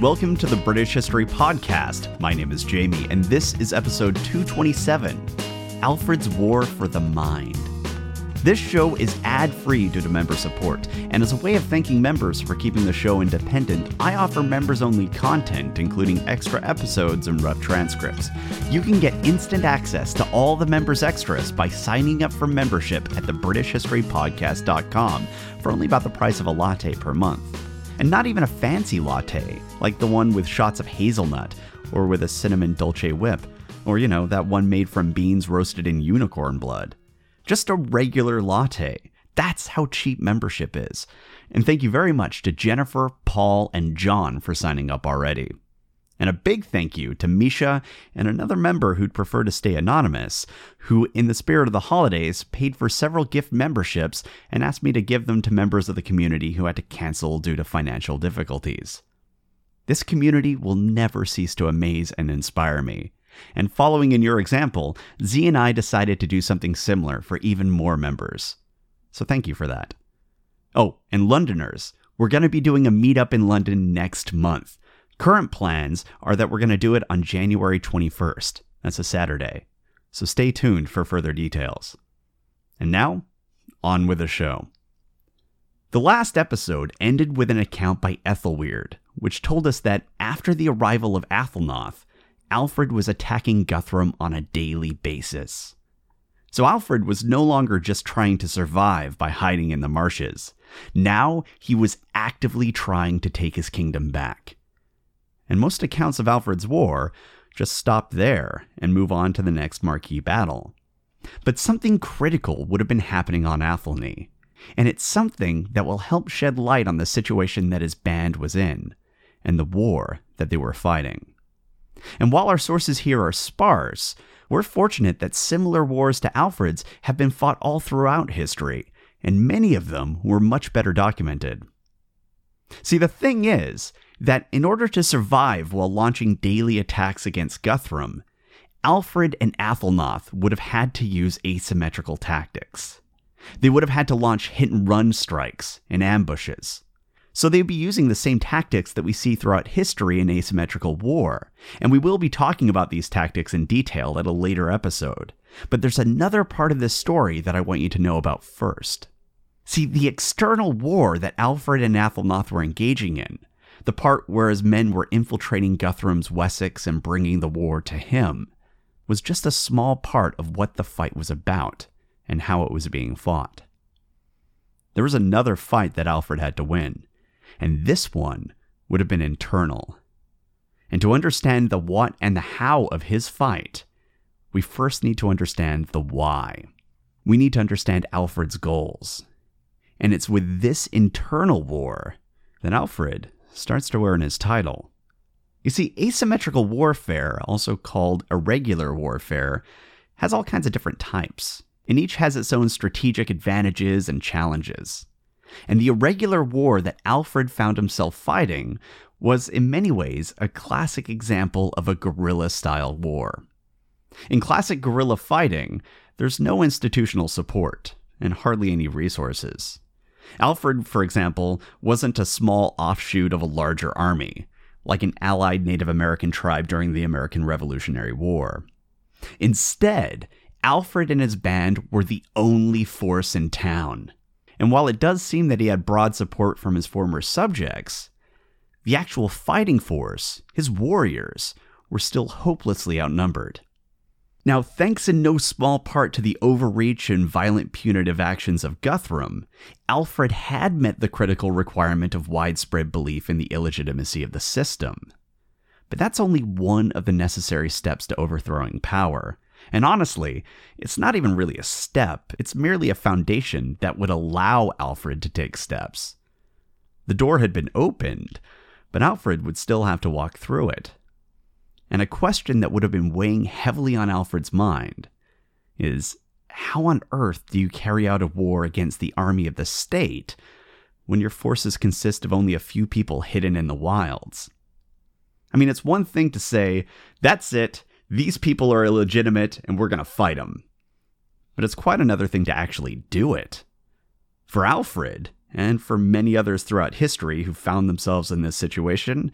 Welcome to the British History Podcast. My name is Jamie, and this is episode 227 Alfred's War for the Mind. This show is ad free due to member support, and as a way of thanking members for keeping the show independent, I offer members only content, including extra episodes and rough transcripts. You can get instant access to all the members' extras by signing up for membership at thebritishhistorypodcast.com for only about the price of a latte per month. And not even a fancy latte, like the one with shots of hazelnut, or with a cinnamon dolce whip, or you know, that one made from beans roasted in unicorn blood. Just a regular latte. That's how cheap membership is. And thank you very much to Jennifer, Paul, and John for signing up already. And a big thank you to Misha and another member who'd prefer to stay anonymous, who, in the spirit of the holidays, paid for several gift memberships and asked me to give them to members of the community who had to cancel due to financial difficulties. This community will never cease to amaze and inspire me. And following in your example, Z and I decided to do something similar for even more members. So thank you for that. Oh, and Londoners, we're going to be doing a meetup in London next month. Current plans are that we're going to do it on January 21st. That's a Saturday. So stay tuned for further details. And now, on with the show. The last episode ended with an account by Ethelweard, which told us that after the arrival of Athelnoth, Alfred was attacking Guthrum on a daily basis. So Alfred was no longer just trying to survive by hiding in the marshes. Now he was actively trying to take his kingdom back. And most accounts of Alfred's war just stop there and move on to the next marquee battle. But something critical would have been happening on Athelney, and it's something that will help shed light on the situation that his band was in and the war that they were fighting. And while our sources here are sparse, we're fortunate that similar wars to Alfred's have been fought all throughout history, and many of them were much better documented. See, the thing is that in order to survive while launching daily attacks against Guthrum, Alfred and Athelnoth would have had to use asymmetrical tactics. They would have had to launch hit and run strikes and ambushes. So they'd be using the same tactics that we see throughout history in asymmetrical war, and we will be talking about these tactics in detail at a later episode. But there's another part of this story that I want you to know about first. See, the external war that Alfred and Athelnoth were engaging in, the part where his men were infiltrating Guthrum's Wessex and bringing the war to him, was just a small part of what the fight was about and how it was being fought. There was another fight that Alfred had to win, and this one would have been internal. And to understand the what and the how of his fight, we first need to understand the why. We need to understand Alfred's goals. And it's with this internal war that Alfred starts to earn his title. You see, asymmetrical warfare, also called irregular warfare, has all kinds of different types, and each has its own strategic advantages and challenges. And the irregular war that Alfred found himself fighting was, in many ways, a classic example of a guerrilla style war. In classic guerrilla fighting, there's no institutional support and hardly any resources. Alfred, for example, wasn't a small offshoot of a larger army, like an allied Native American tribe during the American Revolutionary War. Instead, Alfred and his band were the only force in town. And while it does seem that he had broad support from his former subjects, the actual fighting force, his warriors, were still hopelessly outnumbered. Now, thanks in no small part to the overreach and violent punitive actions of Guthrum, Alfred had met the critical requirement of widespread belief in the illegitimacy of the system. But that's only one of the necessary steps to overthrowing power, and honestly, it's not even really a step, it's merely a foundation that would allow Alfred to take steps. The door had been opened, but Alfred would still have to walk through it. And a question that would have been weighing heavily on Alfred's mind is how on earth do you carry out a war against the army of the state when your forces consist of only a few people hidden in the wilds? I mean, it's one thing to say, that's it, these people are illegitimate and we're going to fight them. But it's quite another thing to actually do it. For Alfred, and for many others throughout history who found themselves in this situation,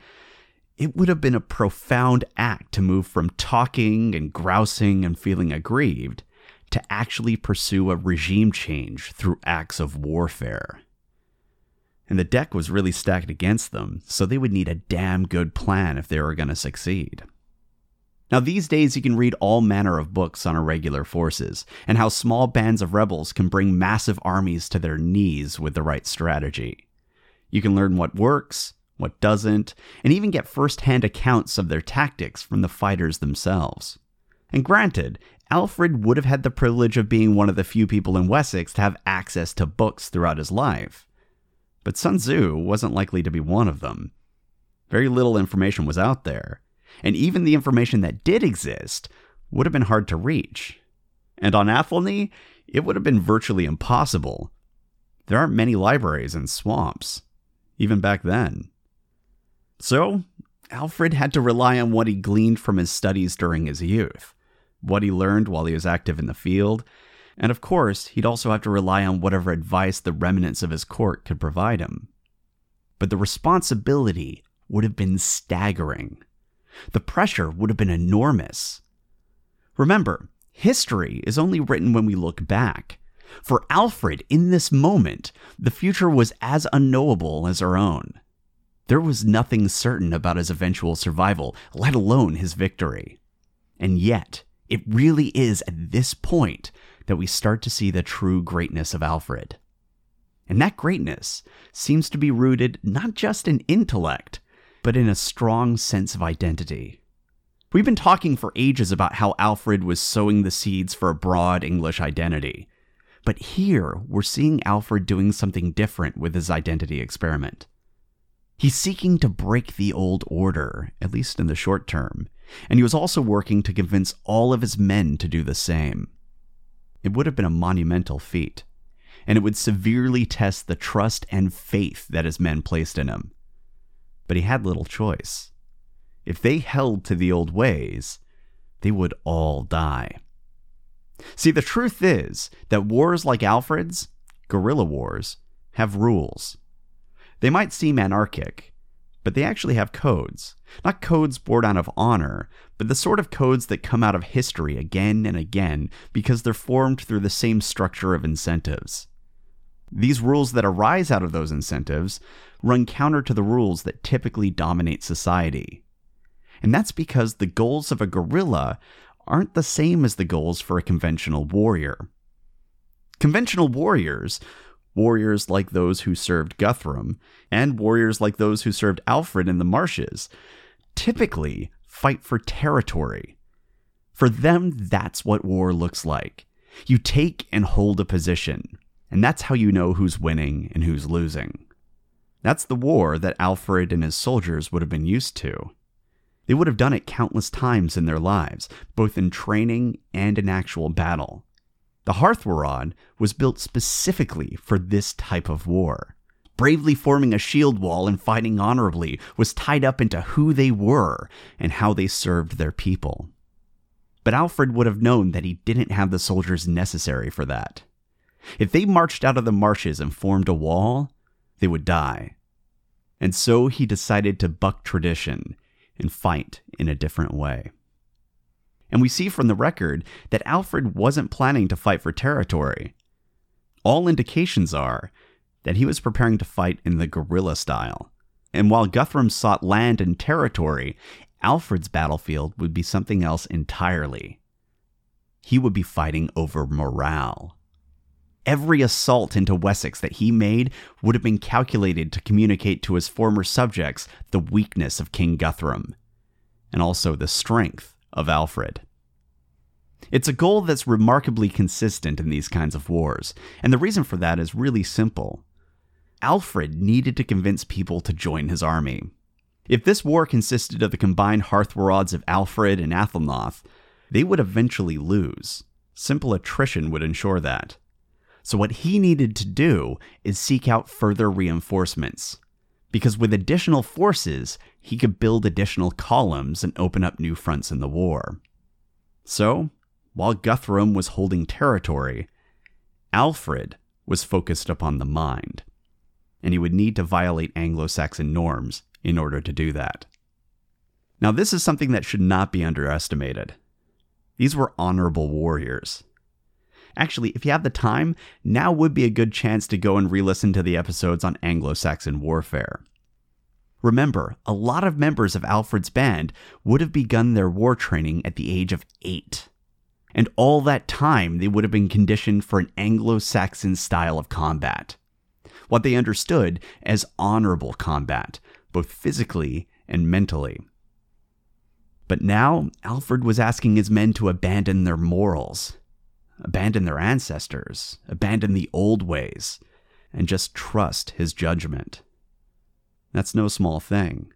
it would have been a profound act to move from talking and grousing and feeling aggrieved to actually pursue a regime change through acts of warfare. And the deck was really stacked against them, so they would need a damn good plan if they were going to succeed. Now, these days, you can read all manner of books on irregular forces and how small bands of rebels can bring massive armies to their knees with the right strategy. You can learn what works, what doesn't, and even get first hand accounts of their tactics from the fighters themselves. And granted, Alfred would have had the privilege of being one of the few people in Wessex to have access to books throughout his life. But Sun Tzu wasn't likely to be one of them. Very little information was out there, and even the information that did exist would have been hard to reach. And on Athelney, it would have been virtually impossible. There aren't many libraries in swamps, even back then. So, Alfred had to rely on what he gleaned from his studies during his youth, what he learned while he was active in the field, and of course, he'd also have to rely on whatever advice the remnants of his court could provide him. But the responsibility would have been staggering. The pressure would have been enormous. Remember, history is only written when we look back. For Alfred, in this moment, the future was as unknowable as our own. There was nothing certain about his eventual survival, let alone his victory. And yet, it really is at this point that we start to see the true greatness of Alfred. And that greatness seems to be rooted not just in intellect, but in a strong sense of identity. We've been talking for ages about how Alfred was sowing the seeds for a broad English identity. But here, we're seeing Alfred doing something different with his identity experiment. He's seeking to break the old order, at least in the short term, and he was also working to convince all of his men to do the same. It would have been a monumental feat, and it would severely test the trust and faith that his men placed in him. But he had little choice. If they held to the old ways, they would all die. See, the truth is that wars like Alfred's, guerrilla wars, have rules. They might seem anarchic, but they actually have codes. Not codes born out of honor, but the sort of codes that come out of history again and again because they're formed through the same structure of incentives. These rules that arise out of those incentives run counter to the rules that typically dominate society. And that's because the goals of a guerrilla aren't the same as the goals for a conventional warrior. Conventional warriors warriors like those who served Guthrum, and warriors like those who served Alfred in the marshes, typically fight for territory. For them, that's what war looks like. You take and hold a position, and that's how you know who's winning and who's losing. That's the war that Alfred and his soldiers would have been used to. They would have done it countless times in their lives, both in training and in actual battle. The Hearthrod was built specifically for this type of war. Bravely forming a shield wall and fighting honorably was tied up into who they were and how they served their people. But Alfred would have known that he didn't have the soldiers necessary for that. If they marched out of the marshes and formed a wall, they would die. And so he decided to buck tradition and fight in a different way. And we see from the record that Alfred wasn't planning to fight for territory. All indications are that he was preparing to fight in the guerrilla style. And while Guthrum sought land and territory, Alfred's battlefield would be something else entirely. He would be fighting over morale. Every assault into Wessex that he made would have been calculated to communicate to his former subjects the weakness of King Guthrum, and also the strength of Alfred. It's a goal that's remarkably consistent in these kinds of wars, and the reason for that is really simple. Alfred needed to convince people to join his army. If this war consisted of the combined hearthrods of Alfred and Athelnoth, they would eventually lose. Simple attrition would ensure that. So, what he needed to do is seek out further reinforcements, because with additional forces, he could build additional columns and open up new fronts in the war. So, while Guthrum was holding territory, Alfred was focused upon the mind, and he would need to violate Anglo Saxon norms in order to do that. Now, this is something that should not be underestimated. These were honorable warriors. Actually, if you have the time, now would be a good chance to go and re listen to the episodes on Anglo Saxon warfare. Remember, a lot of members of Alfred's band would have begun their war training at the age of eight. And all that time, they would have been conditioned for an Anglo Saxon style of combat. What they understood as honorable combat, both physically and mentally. But now, Alfred was asking his men to abandon their morals, abandon their ancestors, abandon the old ways, and just trust his judgment. That's no small thing.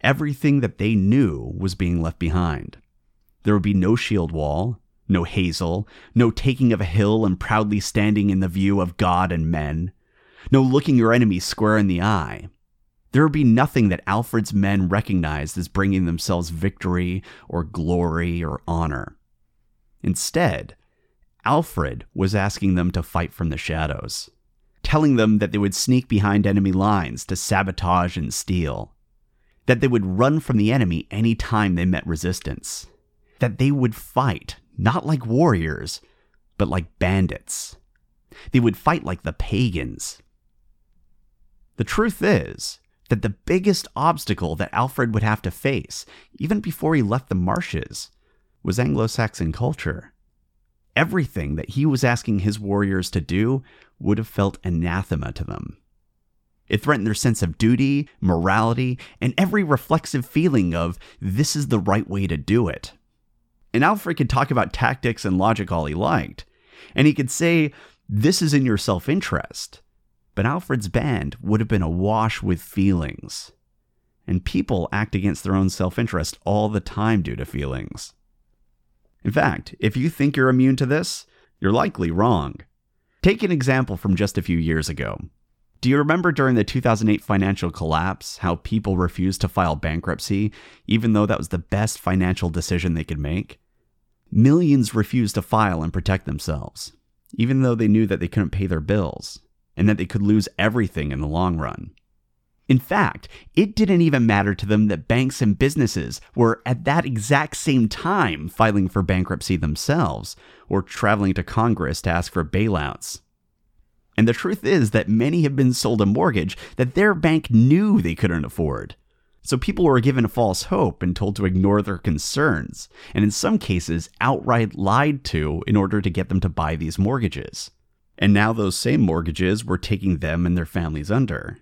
Everything that they knew was being left behind. There would be no shield wall, no hazel, no taking of a hill and proudly standing in the view of God and men, no looking your enemy square in the eye. There would be nothing that Alfred's men recognized as bringing themselves victory or glory or honor. Instead, Alfred was asking them to fight from the shadows, telling them that they would sneak behind enemy lines to sabotage and steal, that they would run from the enemy any time they met resistance, that they would fight not like warriors, but like bandits. They would fight like the pagans. The truth is that the biggest obstacle that Alfred would have to face, even before he left the marshes, was Anglo Saxon culture everything that he was asking his warriors to do would have felt anathema to them. It threatened their sense of duty, morality, and every reflexive feeling of this is the right way to do it. And Alfred could talk about tactics and logic all he liked, and he could say, This is in your self interest. But Alfred's band would have been awash with feelings. And people act against their own self interest all the time due to feelings. In fact, if you think you're immune to this, you're likely wrong. Take an example from just a few years ago. Do you remember during the 2008 financial collapse how people refused to file bankruptcy, even though that was the best financial decision they could make? Millions refused to file and protect themselves, even though they knew that they couldn't pay their bills and that they could lose everything in the long run. In fact, it didn't even matter to them that banks and businesses were at that exact same time filing for bankruptcy themselves or traveling to Congress to ask for bailouts. And the truth is that many have been sold a mortgage that their bank knew they couldn't afford. So people were given a false hope and told to ignore their concerns, and in some cases, outright lied to in order to get them to buy these mortgages. And now those same mortgages were taking them and their families under.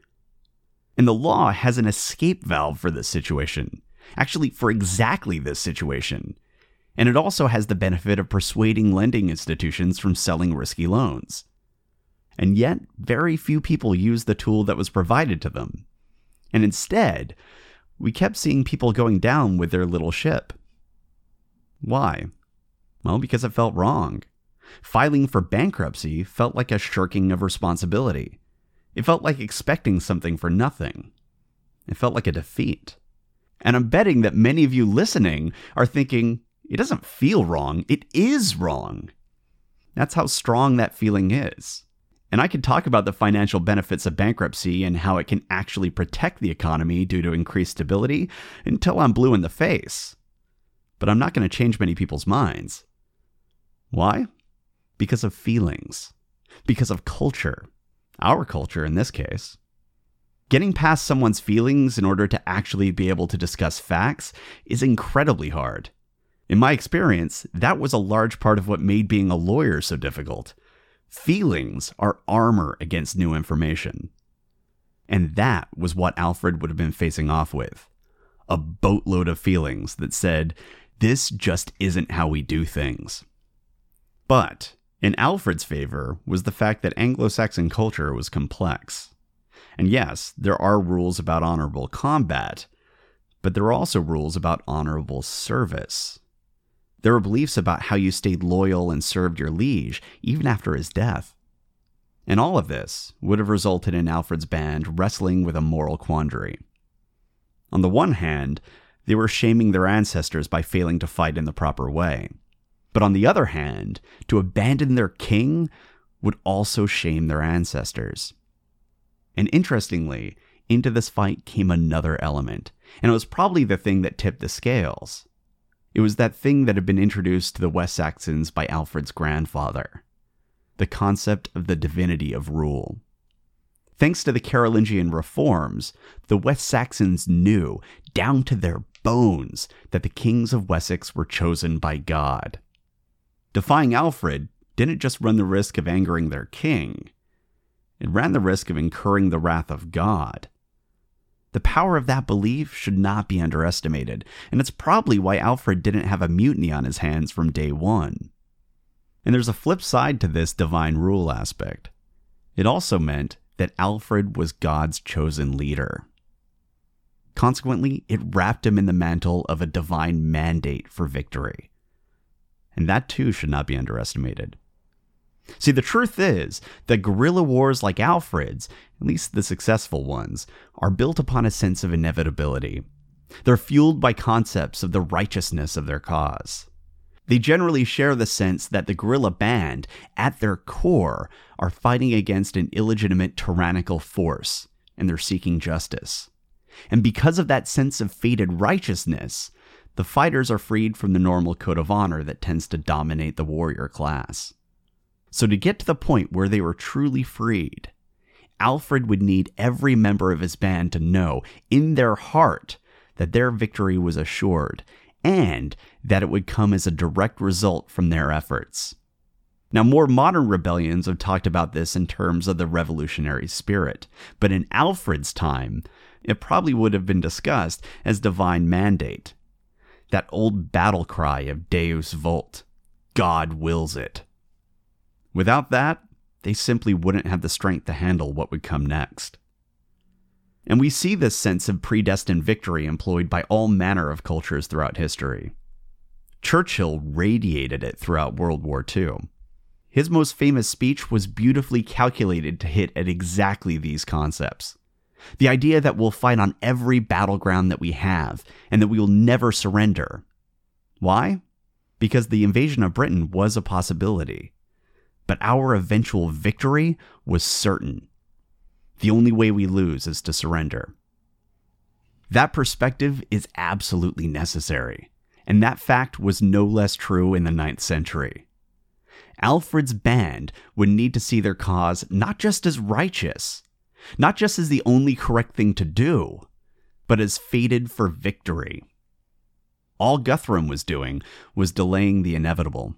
And the law has an escape valve for this situation. Actually, for exactly this situation. And it also has the benefit of persuading lending institutions from selling risky loans. And yet, very few people use the tool that was provided to them. And instead, we kept seeing people going down with their little ship. Why? Well, because it felt wrong. Filing for bankruptcy felt like a shirking of responsibility. It felt like expecting something for nothing. It felt like a defeat. And I'm betting that many of you listening are thinking, it doesn't feel wrong, it is wrong. That's how strong that feeling is. And I could talk about the financial benefits of bankruptcy and how it can actually protect the economy due to increased stability until I'm blue in the face. But I'm not going to change many people's minds. Why? Because of feelings, because of culture, our culture in this case. Getting past someone's feelings in order to actually be able to discuss facts is incredibly hard. In my experience, that was a large part of what made being a lawyer so difficult. Feelings are armor against new information. And that was what Alfred would have been facing off with a boatload of feelings that said, this just isn't how we do things. But in Alfred's favor was the fact that Anglo Saxon culture was complex. And yes, there are rules about honorable combat, but there are also rules about honorable service. There are beliefs about how you stayed loyal and served your liege even after his death. And all of this would have resulted in Alfred's band wrestling with a moral quandary. On the one hand, they were shaming their ancestors by failing to fight in the proper way. But on the other hand, to abandon their king would also shame their ancestors. And interestingly, into this fight came another element, and it was probably the thing that tipped the scales. It was that thing that had been introduced to the West Saxons by Alfred's grandfather the concept of the divinity of rule. Thanks to the Carolingian reforms, the West Saxons knew, down to their bones, that the kings of Wessex were chosen by God. Defying Alfred didn't just run the risk of angering their king, it ran the risk of incurring the wrath of God. The power of that belief should not be underestimated, and it's probably why Alfred didn't have a mutiny on his hands from day one. And there's a flip side to this divine rule aspect. It also meant that Alfred was God's chosen leader. Consequently, it wrapped him in the mantle of a divine mandate for victory. And that too should not be underestimated. See, the truth is that guerrilla wars like Alfred's, at least the successful ones, are built upon a sense of inevitability. They're fueled by concepts of the righteousness of their cause. They generally share the sense that the guerrilla band, at their core, are fighting against an illegitimate tyrannical force, and they're seeking justice. And because of that sense of fated righteousness, the fighters are freed from the normal code of honor that tends to dominate the warrior class. So, to get to the point where they were truly freed, Alfred would need every member of his band to know in their heart that their victory was assured and that it would come as a direct result from their efforts. Now, more modern rebellions have talked about this in terms of the revolutionary spirit, but in Alfred's time, it probably would have been discussed as divine mandate. That old battle cry of Deus Vult, God wills it. Without that, they simply wouldn't have the strength to handle what would come next. And we see this sense of predestined victory employed by all manner of cultures throughout history. Churchill radiated it throughout World War II. His most famous speech was beautifully calculated to hit at exactly these concepts. The idea that we'll fight on every battleground that we have and that we will never surrender. Why? Because the invasion of Britain was a possibility. But our eventual victory was certain. The only way we lose is to surrender. That perspective is absolutely necessary and that fact was no less true in the ninth century. Alfred's band would need to see their cause not just as righteous, not just as the only correct thing to do, but as fated for victory. All Guthrum was doing was delaying the inevitable.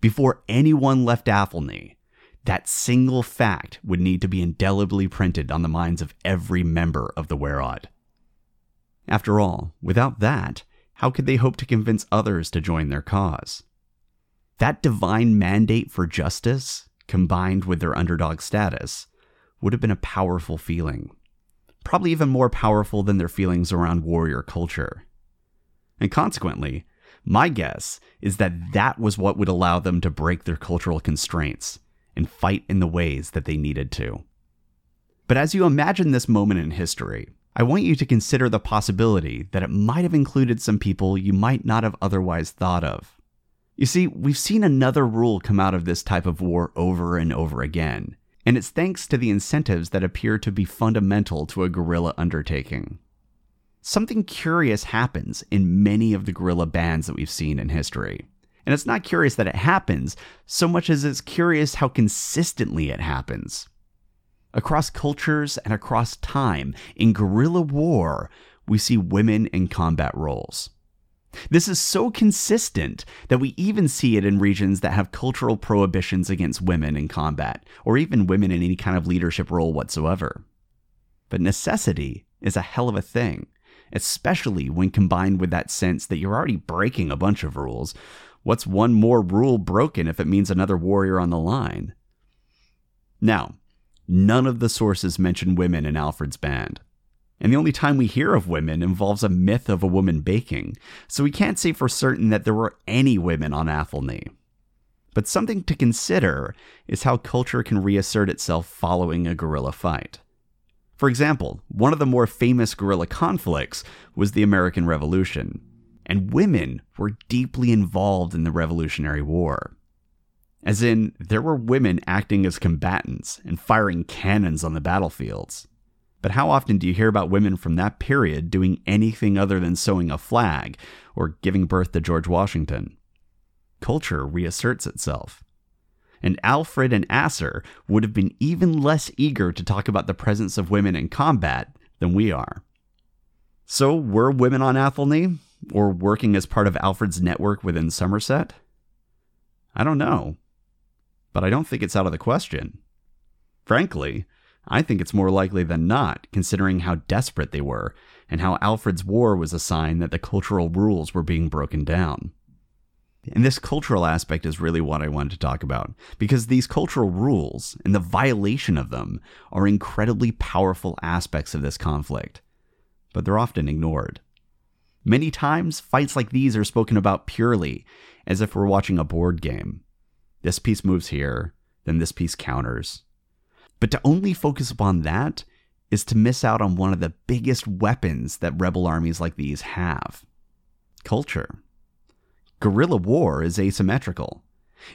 Before anyone left Athelney, that single fact would need to be indelibly printed on the minds of every member of the Wehrad. After all, without that, how could they hope to convince others to join their cause? That divine mandate for justice, combined with their underdog status, would have been a powerful feeling. Probably even more powerful than their feelings around warrior culture. And consequently, my guess is that that was what would allow them to break their cultural constraints and fight in the ways that they needed to. But as you imagine this moment in history, I want you to consider the possibility that it might have included some people you might not have otherwise thought of. You see, we've seen another rule come out of this type of war over and over again, and it's thanks to the incentives that appear to be fundamental to a guerrilla undertaking. Something curious happens in many of the guerrilla bands that we've seen in history. And it's not curious that it happens so much as it's curious how consistently it happens across cultures and across time, in guerrilla war, we see women in combat roles. This is so consistent that we even see it in regions that have cultural prohibitions against women in combat, or even women in any kind of leadership role whatsoever. But necessity is a hell of a thing, especially when combined with that sense that you're already breaking a bunch of rules. What's one more rule broken if it means another warrior on the line? Now, None of the sources mention women in Alfred's band. And the only time we hear of women involves a myth of a woman baking, so we can't say for certain that there were any women on Athelney. But something to consider is how culture can reassert itself following a guerrilla fight. For example, one of the more famous guerrilla conflicts was the American Revolution, and women were deeply involved in the Revolutionary War. As in, there were women acting as combatants and firing cannons on the battlefields. But how often do you hear about women from that period doing anything other than sewing a flag or giving birth to George Washington? Culture reasserts itself. And Alfred and Asser would have been even less eager to talk about the presence of women in combat than we are. So, were women on Athelney, or working as part of Alfred's network within Somerset? I don't know. But I don't think it's out of the question. Frankly, I think it's more likely than not, considering how desperate they were, and how Alfred's war was a sign that the cultural rules were being broken down. And this cultural aspect is really what I wanted to talk about, because these cultural rules and the violation of them are incredibly powerful aspects of this conflict, but they're often ignored. Many times, fights like these are spoken about purely as if we're watching a board game. This piece moves here, then this piece counters. But to only focus upon that is to miss out on one of the biggest weapons that rebel armies like these have culture. Guerrilla war is asymmetrical.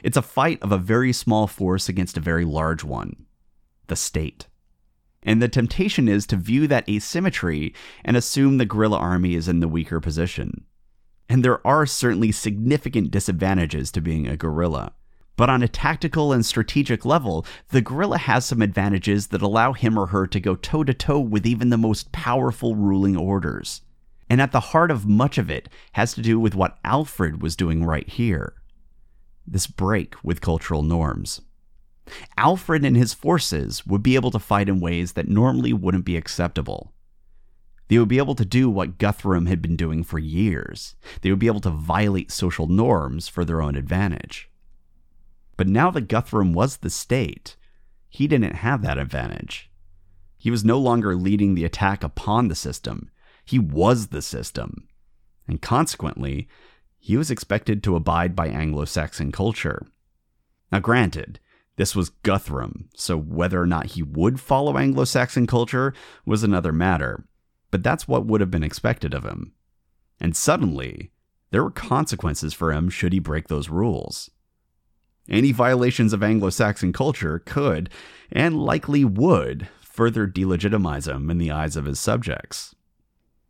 It's a fight of a very small force against a very large one the state. And the temptation is to view that asymmetry and assume the guerrilla army is in the weaker position. And there are certainly significant disadvantages to being a guerrilla. But on a tactical and strategic level, the guerrilla has some advantages that allow him or her to go toe to toe with even the most powerful ruling orders. And at the heart of much of it has to do with what Alfred was doing right here this break with cultural norms. Alfred and his forces would be able to fight in ways that normally wouldn't be acceptable. They would be able to do what Guthrum had been doing for years. They would be able to violate social norms for their own advantage. But now that Guthrum was the state, he didn't have that advantage. He was no longer leading the attack upon the system, he was the system. And consequently, he was expected to abide by Anglo Saxon culture. Now, granted, this was Guthrum, so whether or not he would follow Anglo Saxon culture was another matter, but that's what would have been expected of him. And suddenly, there were consequences for him should he break those rules. Any violations of Anglo Saxon culture could, and likely would, further delegitimize him in the eyes of his subjects.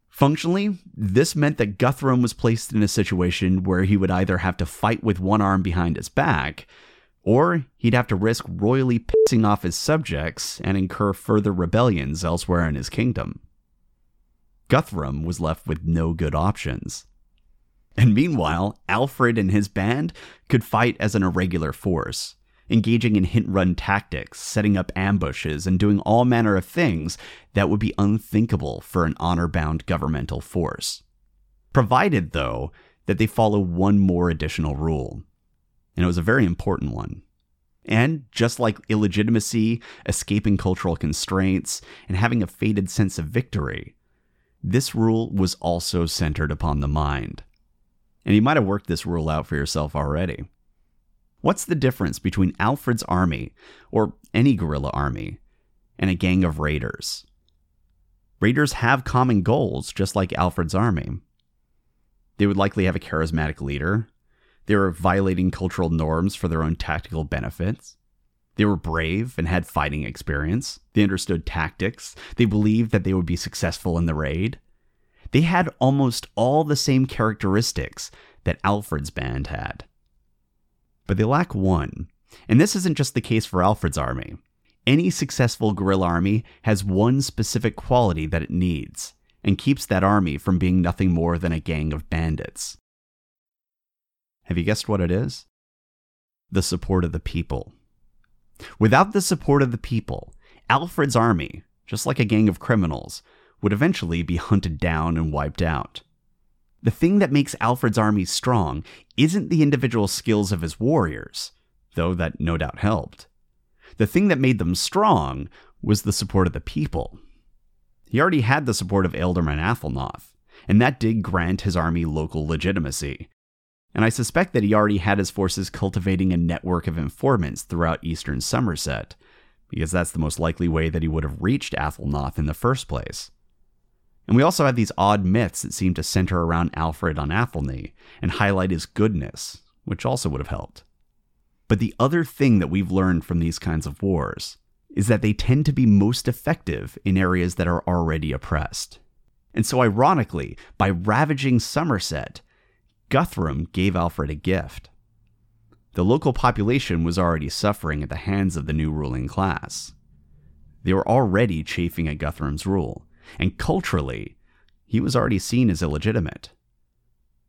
Functionally, this meant that Guthrum was placed in a situation where he would either have to fight with one arm behind his back, or he'd have to risk royally pissing off his subjects and incur further rebellions elsewhere in his kingdom. Guthrum was left with no good options. And meanwhile, Alfred and his band could fight as an irregular force, engaging in hit run tactics, setting up ambushes, and doing all manner of things that would be unthinkable for an honor bound governmental force. Provided, though, that they follow one more additional rule. And it was a very important one. And just like illegitimacy, escaping cultural constraints, and having a fated sense of victory, this rule was also centered upon the mind. And you might have worked this rule out for yourself already. What's the difference between Alfred's army, or any guerrilla army, and a gang of raiders? Raiders have common goals, just like Alfred's army. They would likely have a charismatic leader. They were violating cultural norms for their own tactical benefits. They were brave and had fighting experience. They understood tactics. They believed that they would be successful in the raid. They had almost all the same characteristics that Alfred's band had. But they lack one, and this isn't just the case for Alfred's army. Any successful guerrilla army has one specific quality that it needs, and keeps that army from being nothing more than a gang of bandits. Have you guessed what it is? The support of the people. Without the support of the people, Alfred's army, just like a gang of criminals, would eventually be hunted down and wiped out. The thing that makes Alfred's army strong isn't the individual skills of his warriors, though that no doubt helped. The thing that made them strong was the support of the people. He already had the support of Ealdorman Athelnoth, and that did grant his army local legitimacy. And I suspect that he already had his forces cultivating a network of informants throughout eastern Somerset, because that's the most likely way that he would have reached Athelnoth in the first place. And we also had these odd myths that seemed to center around Alfred on Athelney and highlight his goodness, which also would have helped. But the other thing that we've learned from these kinds of wars is that they tend to be most effective in areas that are already oppressed. And so, ironically, by ravaging Somerset, Guthrum gave Alfred a gift. The local population was already suffering at the hands of the new ruling class. They were already chafing at Guthrum's rule, and culturally, he was already seen as illegitimate.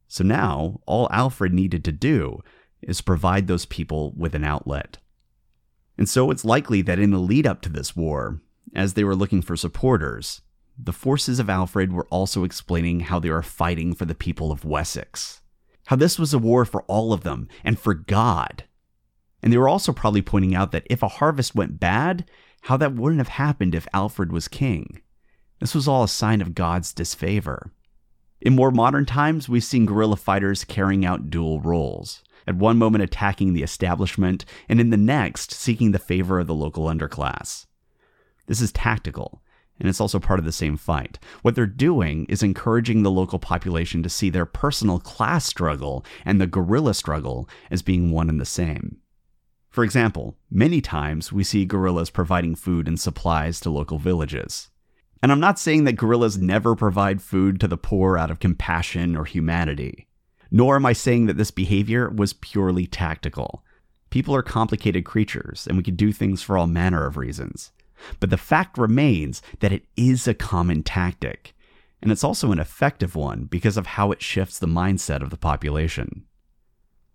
So now, all Alfred needed to do is provide those people with an outlet. And so it's likely that in the lead up to this war, as they were looking for supporters, the forces of Alfred were also explaining how they were fighting for the people of Wessex, how this was a war for all of them and for God. And they were also probably pointing out that if a harvest went bad, how that wouldn't have happened if Alfred was king. This was all a sign of God's disfavor. In more modern times, we've seen guerrilla fighters carrying out dual roles at one moment attacking the establishment, and in the next seeking the favor of the local underclass. This is tactical, and it's also part of the same fight. What they're doing is encouraging the local population to see their personal class struggle and the guerrilla struggle as being one and the same. For example, many times we see guerrillas providing food and supplies to local villages. And I'm not saying that guerrillas never provide food to the poor out of compassion or humanity. Nor am I saying that this behavior was purely tactical. People are complicated creatures, and we can do things for all manner of reasons. But the fact remains that it is a common tactic, and it's also an effective one because of how it shifts the mindset of the population.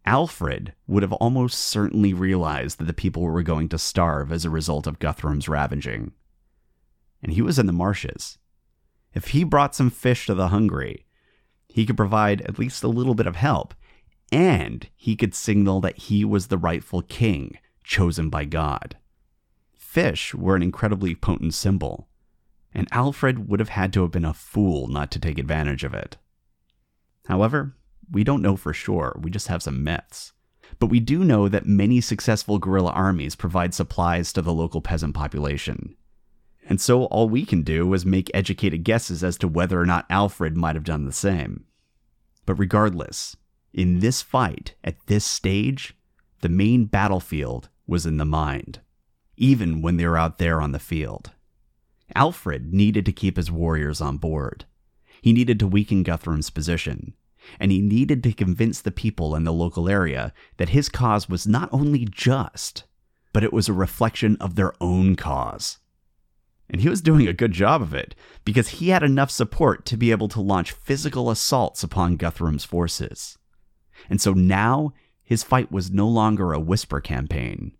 Alfred would have almost certainly realized that the people were going to starve as a result of Guthrum's ravaging. And he was in the marshes. If he brought some fish to the hungry, he could provide at least a little bit of help, and he could signal that he was the rightful king chosen by God. Fish were an incredibly potent symbol, and Alfred would have had to have been a fool not to take advantage of it. However, we don't know for sure, we just have some myths. But we do know that many successful guerrilla armies provide supplies to the local peasant population. And so all we can do is make educated guesses as to whether or not Alfred might have done the same. But regardless, in this fight, at this stage, the main battlefield was in the mind, even when they were out there on the field. Alfred needed to keep his warriors on board. He needed to weaken Guthrum's position, and he needed to convince the people in the local area that his cause was not only just, but it was a reflection of their own cause. And he was doing a good job of it, because he had enough support to be able to launch physical assaults upon Guthrum's forces. And so now his fight was no longer a whisper campaign.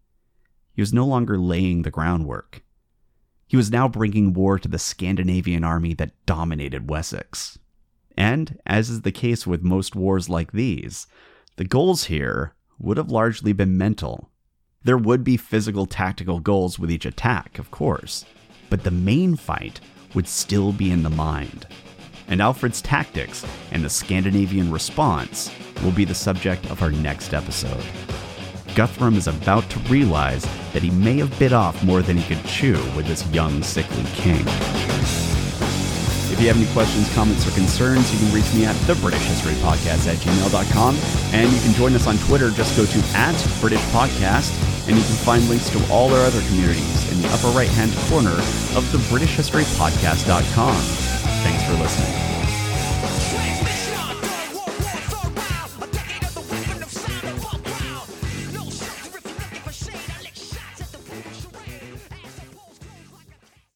He was no longer laying the groundwork. He was now bringing war to the Scandinavian army that dominated Wessex. And, as is the case with most wars like these, the goals here would have largely been mental. There would be physical tactical goals with each attack, of course, but the main fight would still be in the mind. And Alfred's tactics and the Scandinavian response will be the subject of our next episode. Guthrum is about to realize that he may have bit off more than he could chew with this young, sickly king. If you have any questions, comments, or concerns, you can reach me at the British History Podcast at gmail.com. And you can join us on Twitter. Just go to at British Podcast, and you can find links to all our other communities in the upper right hand corner of the Podcast.com. Thanks for listening.